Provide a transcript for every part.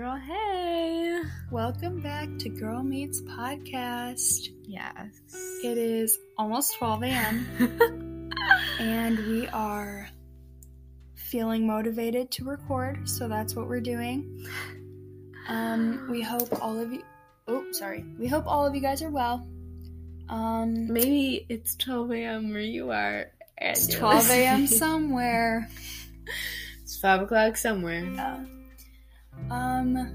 girl. Hey. Welcome back to Girl Meets Podcast. Yes. It is almost 12 a.m. and we are feeling motivated to record, so that's what we're doing. Um, we hope all of you. Oh, sorry. We hope all of you guys are well. Um, Maybe it's 12 a.m. where you are. it's 12 a.m. somewhere. It's 5 o'clock somewhere. Yeah. Um,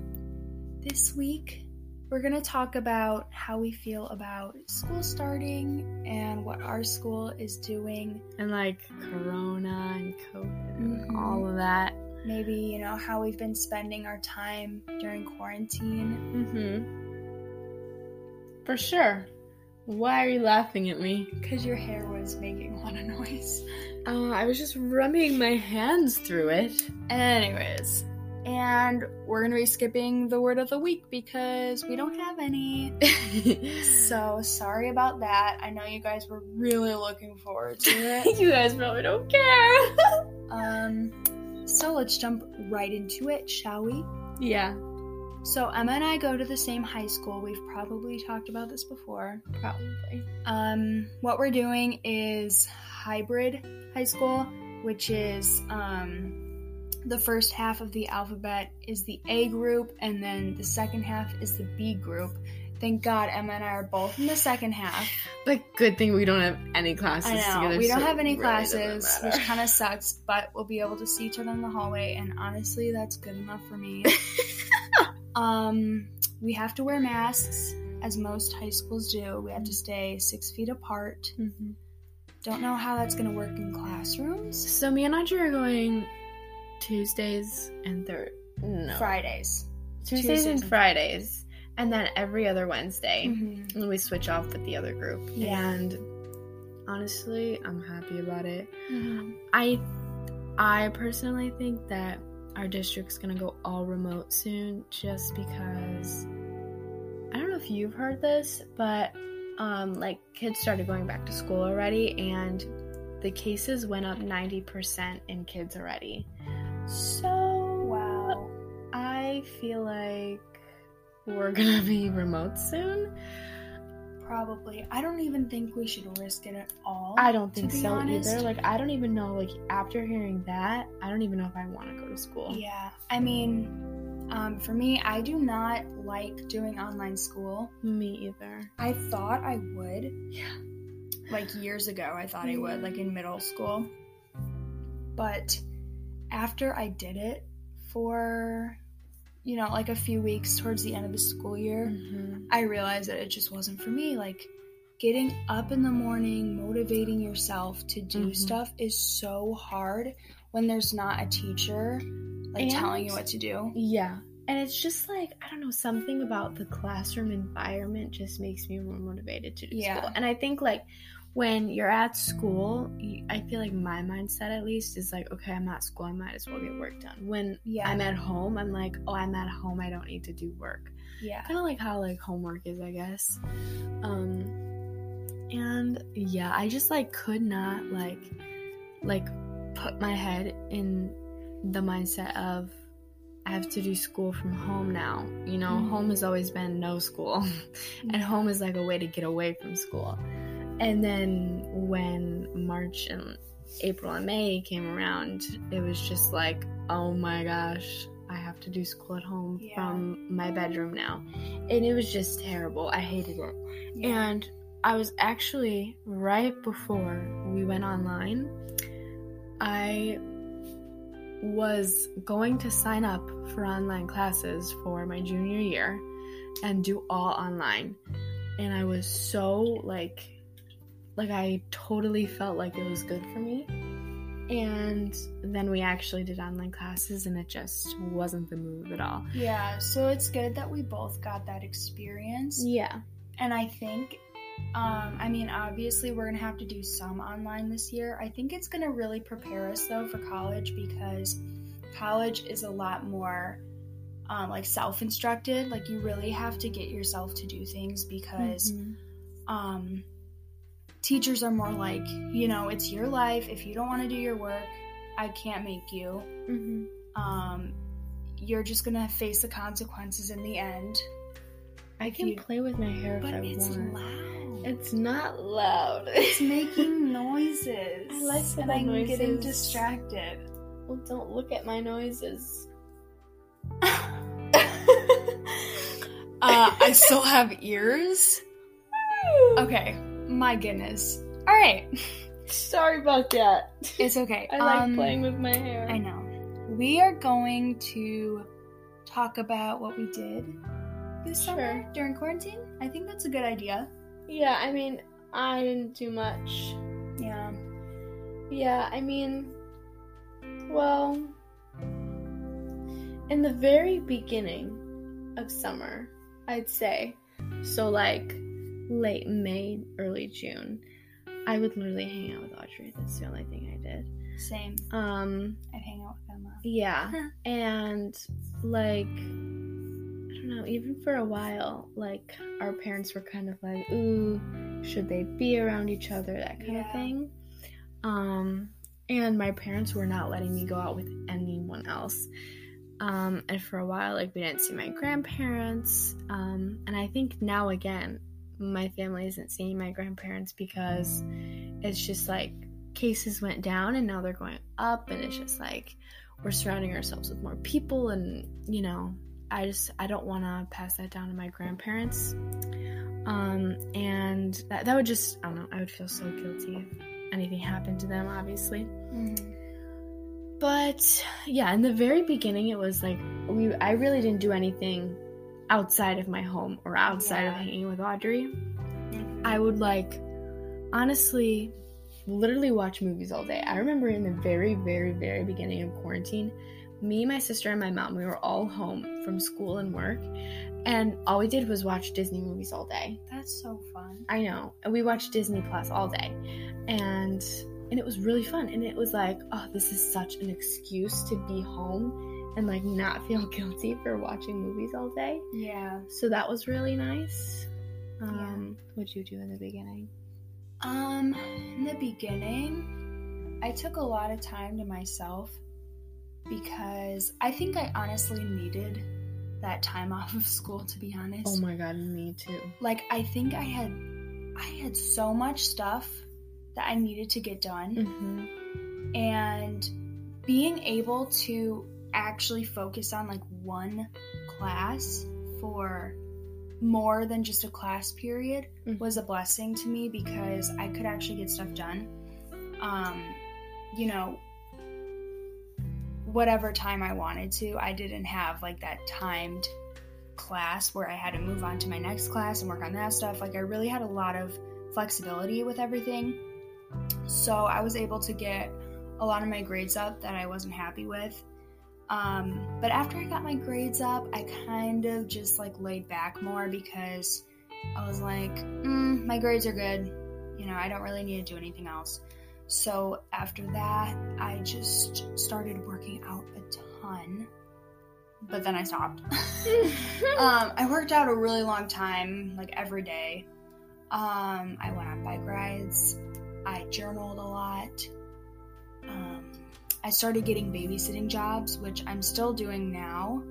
this week we're gonna talk about how we feel about school starting and what our school is doing. And like Corona and COVID and all of that. Maybe you know how we've been spending our time during quarantine. Mm hmm. For sure. Why are you laughing at me? Because your hair was making a lot of noise. Uh, I was just rubbing my hands through it. Anyways, and we're gonna be skipping the word of the week because we don't have any. So sorry about that. I know you guys were really looking forward to it. you guys probably don't care. Um, so let's jump right into it, shall we? yeah, So Emma and I go to the same high school. We've probably talked about this before. probably. Um, what we're doing is hybrid high school, which is um, the first half of the alphabet is the A group, and then the second half is the B group. Thank God Emma and I are both in the second half. But good thing we don't have any classes I know together. we don't so have any really classes, which kind of sucks. But we'll be able to see each other in the hallway, and honestly, that's good enough for me. um, we have to wear masks, as most high schools do. We have to stay six feet apart. Mhm. Don't know how that's gonna work in classrooms. So me and Audrey are going Tuesdays and third. No, Fridays. Tuesdays, Tuesdays and and Fridays, and then every other Wednesday, Mhm. and we switch off with the other group. Yeah. And honestly, I'm happy about it. Mhm. I, I personally think that our district's gonna go all remote soon, just because. I don't know if you've heard this, but um, like kids started going back to school already, and the cases went up 90% in kids already. So Wow. I feel like we're gonna be remote soon. Probably. I don't even think we should risk it at all. I don't think so honest. either. Like I don't even know. Like after hearing that, I don't even know if I want to go to school. Yeah. I mean, um, for me, I do not like doing online school. Me either. I thought I would. Yeah. Like years ago, I thought I would, like in middle school. But after I did it for, you know, like a few weeks towards the end of the school year, Mm-hmm. I realized that it just wasn't for me. Like, getting up in the morning, motivating yourself to do Mhm. stuff is so hard when there's not a teacher like And- telling you what to do. Yeah. And it's just like I don't know something about the classroom environment just makes me more motivated to do Yeah. school. And I think like when you're at school, I feel like my mindset at least is like, okay, I'm at school, I might as well get work done. When Yeah. I'm at home, I'm like, oh, I'm at home, I don't need to do work. Yeah. kind of like how like homework is i guess um and yeah i just like could not like like put my head in the mindset of i have to do school from home now you know Mhm. home has always been no school and home is like a way to get away from school and then when march and april and may came around it was just like oh my gosh i have to do school at home Yeah. from my bedroom now and it was just terrible i hated it Yeah. and i was actually right before we went online i was going to sign up for online classes for my junior year and do all online and i was so like like i totally felt like it was good for me and then we actually did online classes and it just wasn't the move at all Yeah, so it's good that we both got that experience. yeah And I think, um, I mean, obviously, we're going to have to do some online this year. I think it's going to really prepare us, though, for college because college is a lot more um, like self instructed. Like, you really have to get yourself to do things because Mhm. um, teachers are more like, you know, it's your life. If you don't want to do your work, I can't make you. Mhm. Um, you're just gonna face the consequences in the end. I can you- play with my hair But if I it's want. loud. It's not loud. It's making noises. I like and the I'm getting distracted. well, don't look at my noises. Uh, I still have ears. Okay, my goodness. All right, Sorry about that. it's okay. I like Um, playing with my hair. I know. We are going to talk about what we did this summer during quarantine. I think that's a good idea. Yeah, I mean, I didn't do much. Yeah. Yeah, I mean, well, in the very beginning of summer, I'd say, so like late May, early June, I would literally hang out with Audrey. That's the only thing I did. Same. Um, I'd hang out with Emma. yeah, and like, I don't know, even for a while, like, our parents were kind of like, ooh, should they be around each other, that kind of thing. Um, and my parents were not letting me go out with anyone else. Um, and for a while, like, we didn't see my grandparents. Um, and I think now again, my family isn't seeing my grandparents because it's just like cases went down and now they're going up, and it's just like we're surrounding ourselves with more people, and you know, I just I don't want to pass that down to my grandparents. Um, and that, that would just I don't know, I would feel so guilty if anything happened to them, obviously. Mm-hmm. But yeah, in the very beginning, it was like we I really didn't do anything outside of my home or outside of hanging with Audrey. Mm-hmm. I would like honestly literally watch movies all day. I remember in the very, very, very beginning of quarantine, me, my sister, and my mom, we were all home from school and work, and all we did was watch Disney movies all day. That's so fun. I know. And we watched Disney Plus all day. And and it was really fun. And it was like, oh, this is such an excuse to be home and like not feel guilty for watching movies all day. Yeah. So that was really nice. Um, what'd you do in the beginning? Um, in the beginning, I took a lot of time to myself because I think I honestly needed that time off of school to be honest. Oh my god, me too. like I think I had I had so much stuff that I needed to get done Mm-hmm. and being able to actually focus on like one class for more than just a class period Mhm. was a blessing to me because I could actually get stuff done. Um, you know, whatever time I wanted to, I didn't have like that timed class where I had to move on to my next class and work on that stuff. Like, I really had a lot of flexibility with everything. So, I was able to get a lot of my grades up that I wasn't happy with. Um, but after I got my grades up, I kind of just like laid back more because I was like, mm, my grades are good. You know, I don't really need to do anything else. So after that, I just started working out a ton. But then I stopped. um, I worked out a really long time, like every day. Um, I went on bike rides. I journaled a lot. I started getting babysitting jobs, which I'm still doing now.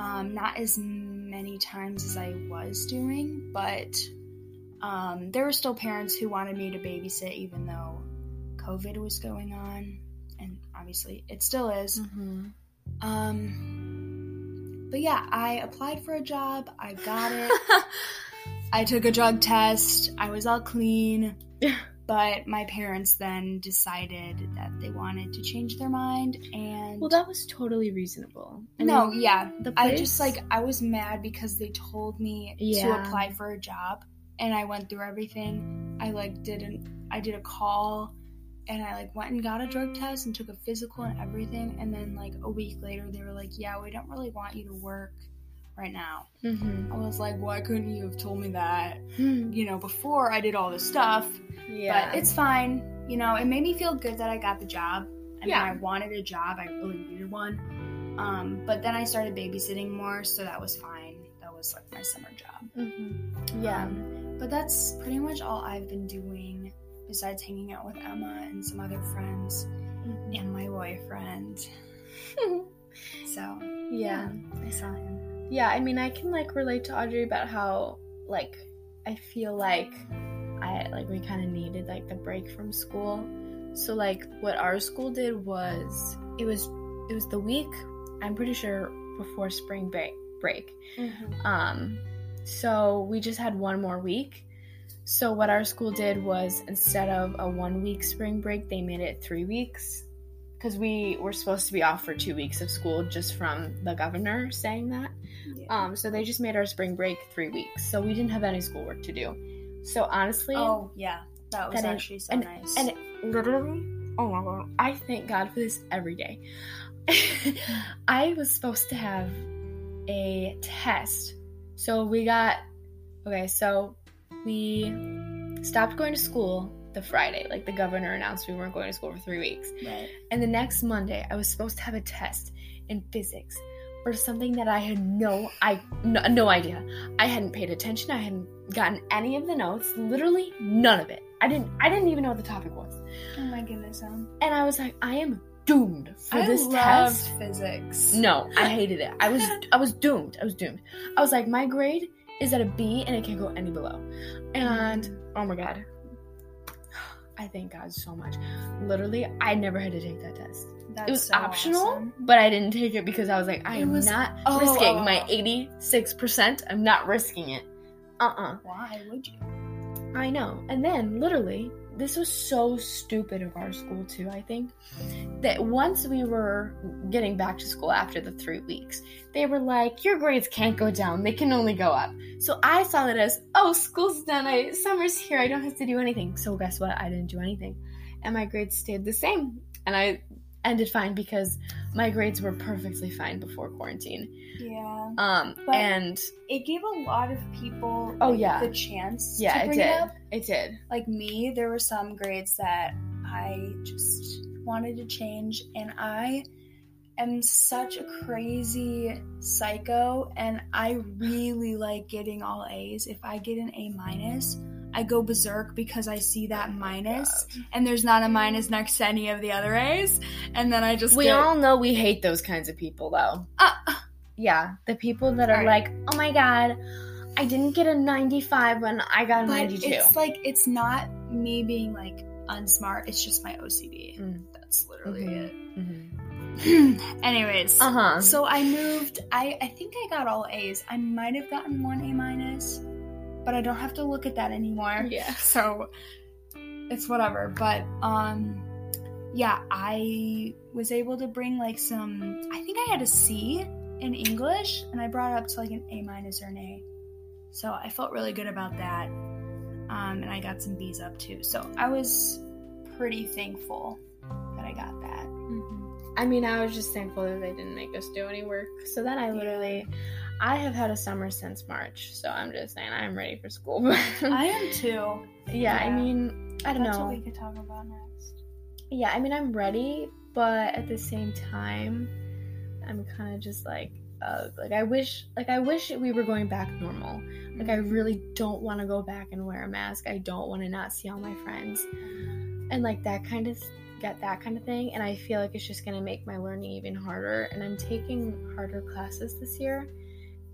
Um, not as many times as I was doing, but um, there were still parents who wanted me to babysit even though COVID was going on, and obviously it still is. mm-hmm. Um, but yeah, I applied for a job, I got it. I took a drug test, I was all clean. But my parents then decided that they wanted to change their mind and well, that was totally reasonable. I no, mean, yeah. the I just like I was mad because they told me to apply for a job and I went through everything. I like didn't I did a call and I like went and got a drug test and took a physical and everything and then like a week later they were like, "Yeah, we don't really want you to work right now." Mhm. I was like, "Why couldn't you have told me that, Hmm. you know, before I did all this stuff?" Yeah, But it's fine. You know, it made me feel good that I got the job. I mean, Yeah. I wanted a job. I really needed one. Um, but then I started babysitting more, so that was fine. That was like my summer job. Mhm. yeah. Um, but that's pretty much all I've been doing besides hanging out with Emma and some other friends Mhm. and my boyfriend. So Yeah. I saw him. Yeah, I mean, I can like relate to Audrey about how like I feel like I like we kind of needed like the break from school. So like what our school did was it was it was the week I'm pretty sure before spring break break. Um so we just had one more week. So what our school did was instead of a 1 week spring break, they made it 3 weeks cuz we were supposed to be off for 2 weeks of school just from the governor saying that. Um, so they just made our spring break three weeks, so we didn't have any schoolwork to do. So honestly, oh yeah, that was That is- actually so and- nice. and literally, oh my god, I thank God for this every day. I was supposed to have a test, so we got okay. So we stopped going to school the Friday, like the governor announced we weren't going to school for three weeks. right. And the next Monday, I was supposed to have a test in physics for something that I had no I no, no idea. I hadn't paid attention. I hadn't gotten any of the notes. Literally none of it. I didn't I didn't even know what the topic was. Oh my goodness, um, And I was like, I am doomed for I this loved test. physics. No, I hated it. I was I was doomed. I was doomed. I was like, my grade is at a B and it can't go any below. And oh my god. I thank God so much. Literally, I never had to take that test. That's it was so optional, awesome. but I didn't take it because I was like, I It am was- not oh, risking oh, my oh. 86%. I'm not risking it. Uh uh Why would you? I know. And then, literally, this was so stupid of our school, too, I think, that once we were getting back to school after the three weeks, they were like, Your grades can't go down, they can only go up. So I saw that as, Oh, school's done, I, summer's here, I don't have to do anything. So guess what? I didn't do anything. And my grades stayed the same. And I ended fine because my grades were perfectly fine before quarantine. Yeah, Um, But- and it gave a lot of people. Oh, like, yeah. the chance. yeah, to it did. It up. It did. Like me, there were some grades that I just wanted to change, and I am such a crazy psycho, and I really like getting all A's. If I get an A minus. I go berserk because I see that minus, and there's not a minus next to any of the other A's, and then I just We get, all know we hate those kinds of people, though. Uh, Yeah, the people that are Alright. like, oh my god, I didn't get a 95 when I got a But 92. it's like it's not me being like unsmart. It's just my OCD. Mm. That's literally Mhm. it. Anyways, Uh huh. so I moved. I I think I got all A's. I might have gotten one A minus, but I don't have to look at that anymore. Yeah. So it's whatever. But um, yeah, I was able to bring like some. I think I had a C in English, and I brought it up to like an A minus or an A. So I felt really good about that. Um, and I got some B's up too. So I was pretty thankful that I got that. I mean, I was just thankful that they didn't make us do any work. So then I literally, I have had a summer since March. So I'm just saying I'm ready for school. I am too. yeah, I mean, I don't That's know. what we could talk about next. yeah, I mean, I'm ready, but at the same time, I'm kind of just like, uh, like I wish, like I wish we were going back normal. Like I really don't want to go back and wear a mask. I don't want to not see all my friends, and like that kind of get that kind of thing. And I feel like it's just gonna make my learning even harder. And I'm taking harder classes this year,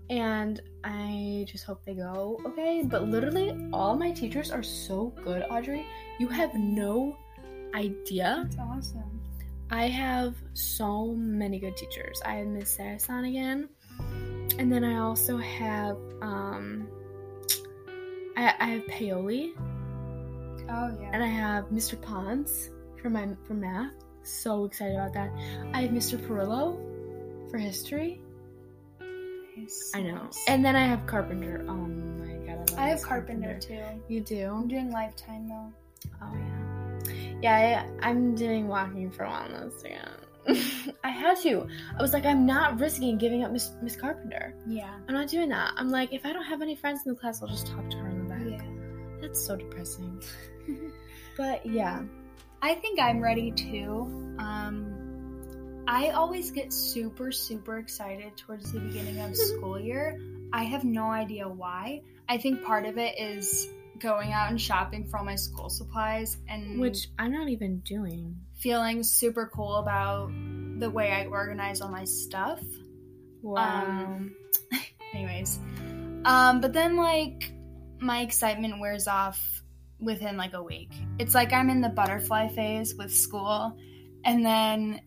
and I just hope they go okay. But literally, all my teachers are so good, Audrey. You have no idea. That's awesome. I have so many good teachers. I have Miss Sarasan again, and then I also have um, I, I have Paoli, Oh yeah. and I have Mr. Pons for my for math. So excited about that. I have Mr. Perillo for history. I know, and then I have Carpenter. Oh my god, I, love I have Miss Carpenter too. You do? I'm doing Lifetime though. Oh yeah. Yeah, I, I'm doing walking for wellness again. I had to. I was like, I'm not risking giving up Miss Miss Carpenter. Yeah. I'm not doing that. I'm like, if I don't have any friends in the class, I'll just talk to her in the back. Yeah. That's so depressing. but yeah. I think I'm ready too. Um, I always get super, super excited towards the beginning of school year. I have no idea why. I think part of it is going out and shopping for all my school supplies and Which I'm not even doing. feeling super cool about the way I organize all my stuff. Wow. Anyways, um, but then like my excitement wears off within like a week. It's like I'm in the butterfly phase with school, and then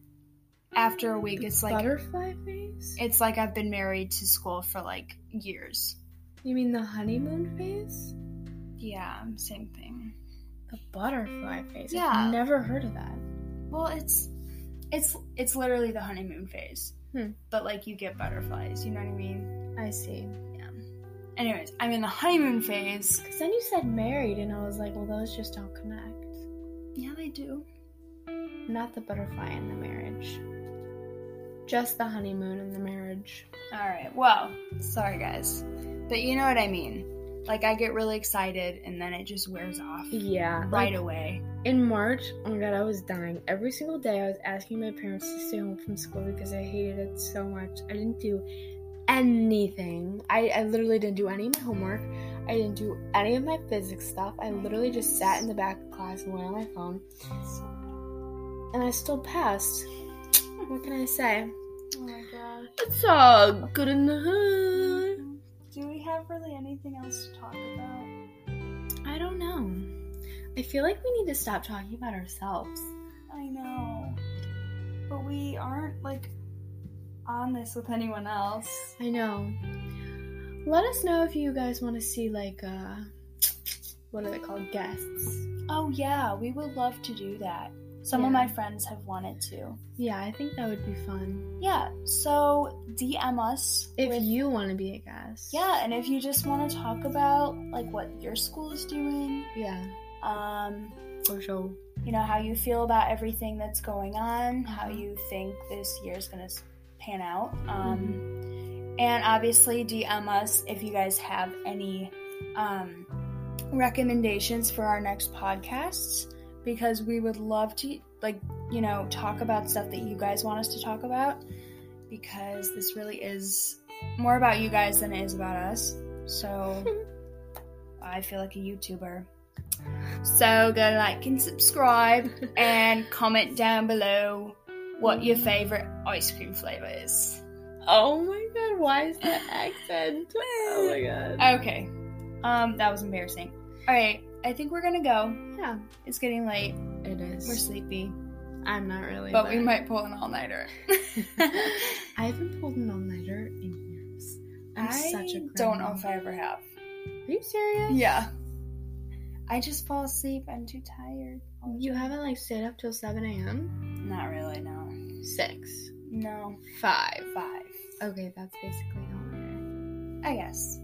after a week, it's like butterfly phase? it's like I've been married to school for like years. You mean the honeymoon phase? Yeah, same thing. The butterfly phase. Yeah. I've never heard of that. Well, it's it's it's literally the honeymoon phase, Hmm. but like you get butterflies. You know what I mean? I see. Yeah. Anyways, I'm in the honeymoon phase. Because then you said married, and I was like, well, those just don't connect. Yeah, they do. Not the butterfly and the marriage. Just the honeymoon and the marriage. All right. Well, sorry guys, but you know what I mean. Like I get really excited and then it just wears off Yeah. right away. In March, oh my god, I was dying. Every single day, I was asking my parents to stay home from school because I hated it so much. I didn't do anything. I, I literally didn't do any of my homework. I didn't do any of my physics stuff. I literally just sat in the back of class and went on my phone. And I still passed. What can I say? Oh my gosh. It's all good in the hood. Do we have really anything else to talk about? I don't know. I feel like we need to stop talking about ourselves. I know, but we aren't like on this with anyone else. I know. Let us know if you guys want to see like uh what are they called? Guests. Oh yeah, we would love to do that. Some of my friends have wanted to. Yeah, I think that would be fun. Yeah, so DM us If with- you want to be a guest. Yeah, and if you just want to talk about like what your school is doing, Yeah, um, for sure. you know, how you feel about everything that's going on, how Mhm. you think this year is going to pan out. Um, And obviously, DM us if you guys have any um, recommendations for our next podcasts because we would love to, like, you know, talk about stuff that you guys want us to talk about because this really is more about you guys than it is about us. So I feel like a YouTuber. So go like and subscribe and comment down below what your favorite ice cream flavor is. Oh my god, why is that accent? Oh my god. Okay. Um, that was embarrassing. Alright, I think we're gonna go. Yeah, It's getting late. it is. We're sleepy. I'm not really. But we might pull an all nighter. I haven't pulled an all nighter in years. I'm I such a don't know if I ever have. Are you serious? Yeah. I just fall asleep. I'm too tired. You haven't like stayed up till 7 a.m.? Not really, no. Six. No. Five. Five. Okay, that's basically all. I guess.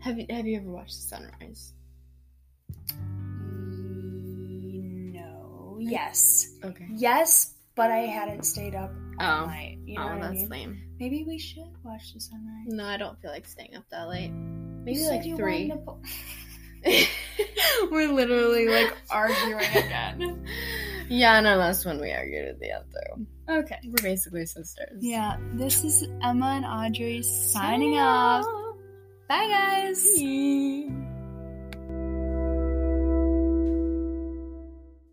Have you have you ever watched the sunrise? No. Yes. Okay. Yes, but I hadn't stayed up all Oh. night. You know oh, what I that's mean? lame. Maybe we should watch the sunrise. No, I don't feel like staying up that late. Maybe like three. po- We're literally like arguing again. yeah, no, that's when we argued at the outro. Okay. We're basically sisters. Yeah, this is Emma and Audrey signing off. Bye, guys. Bye.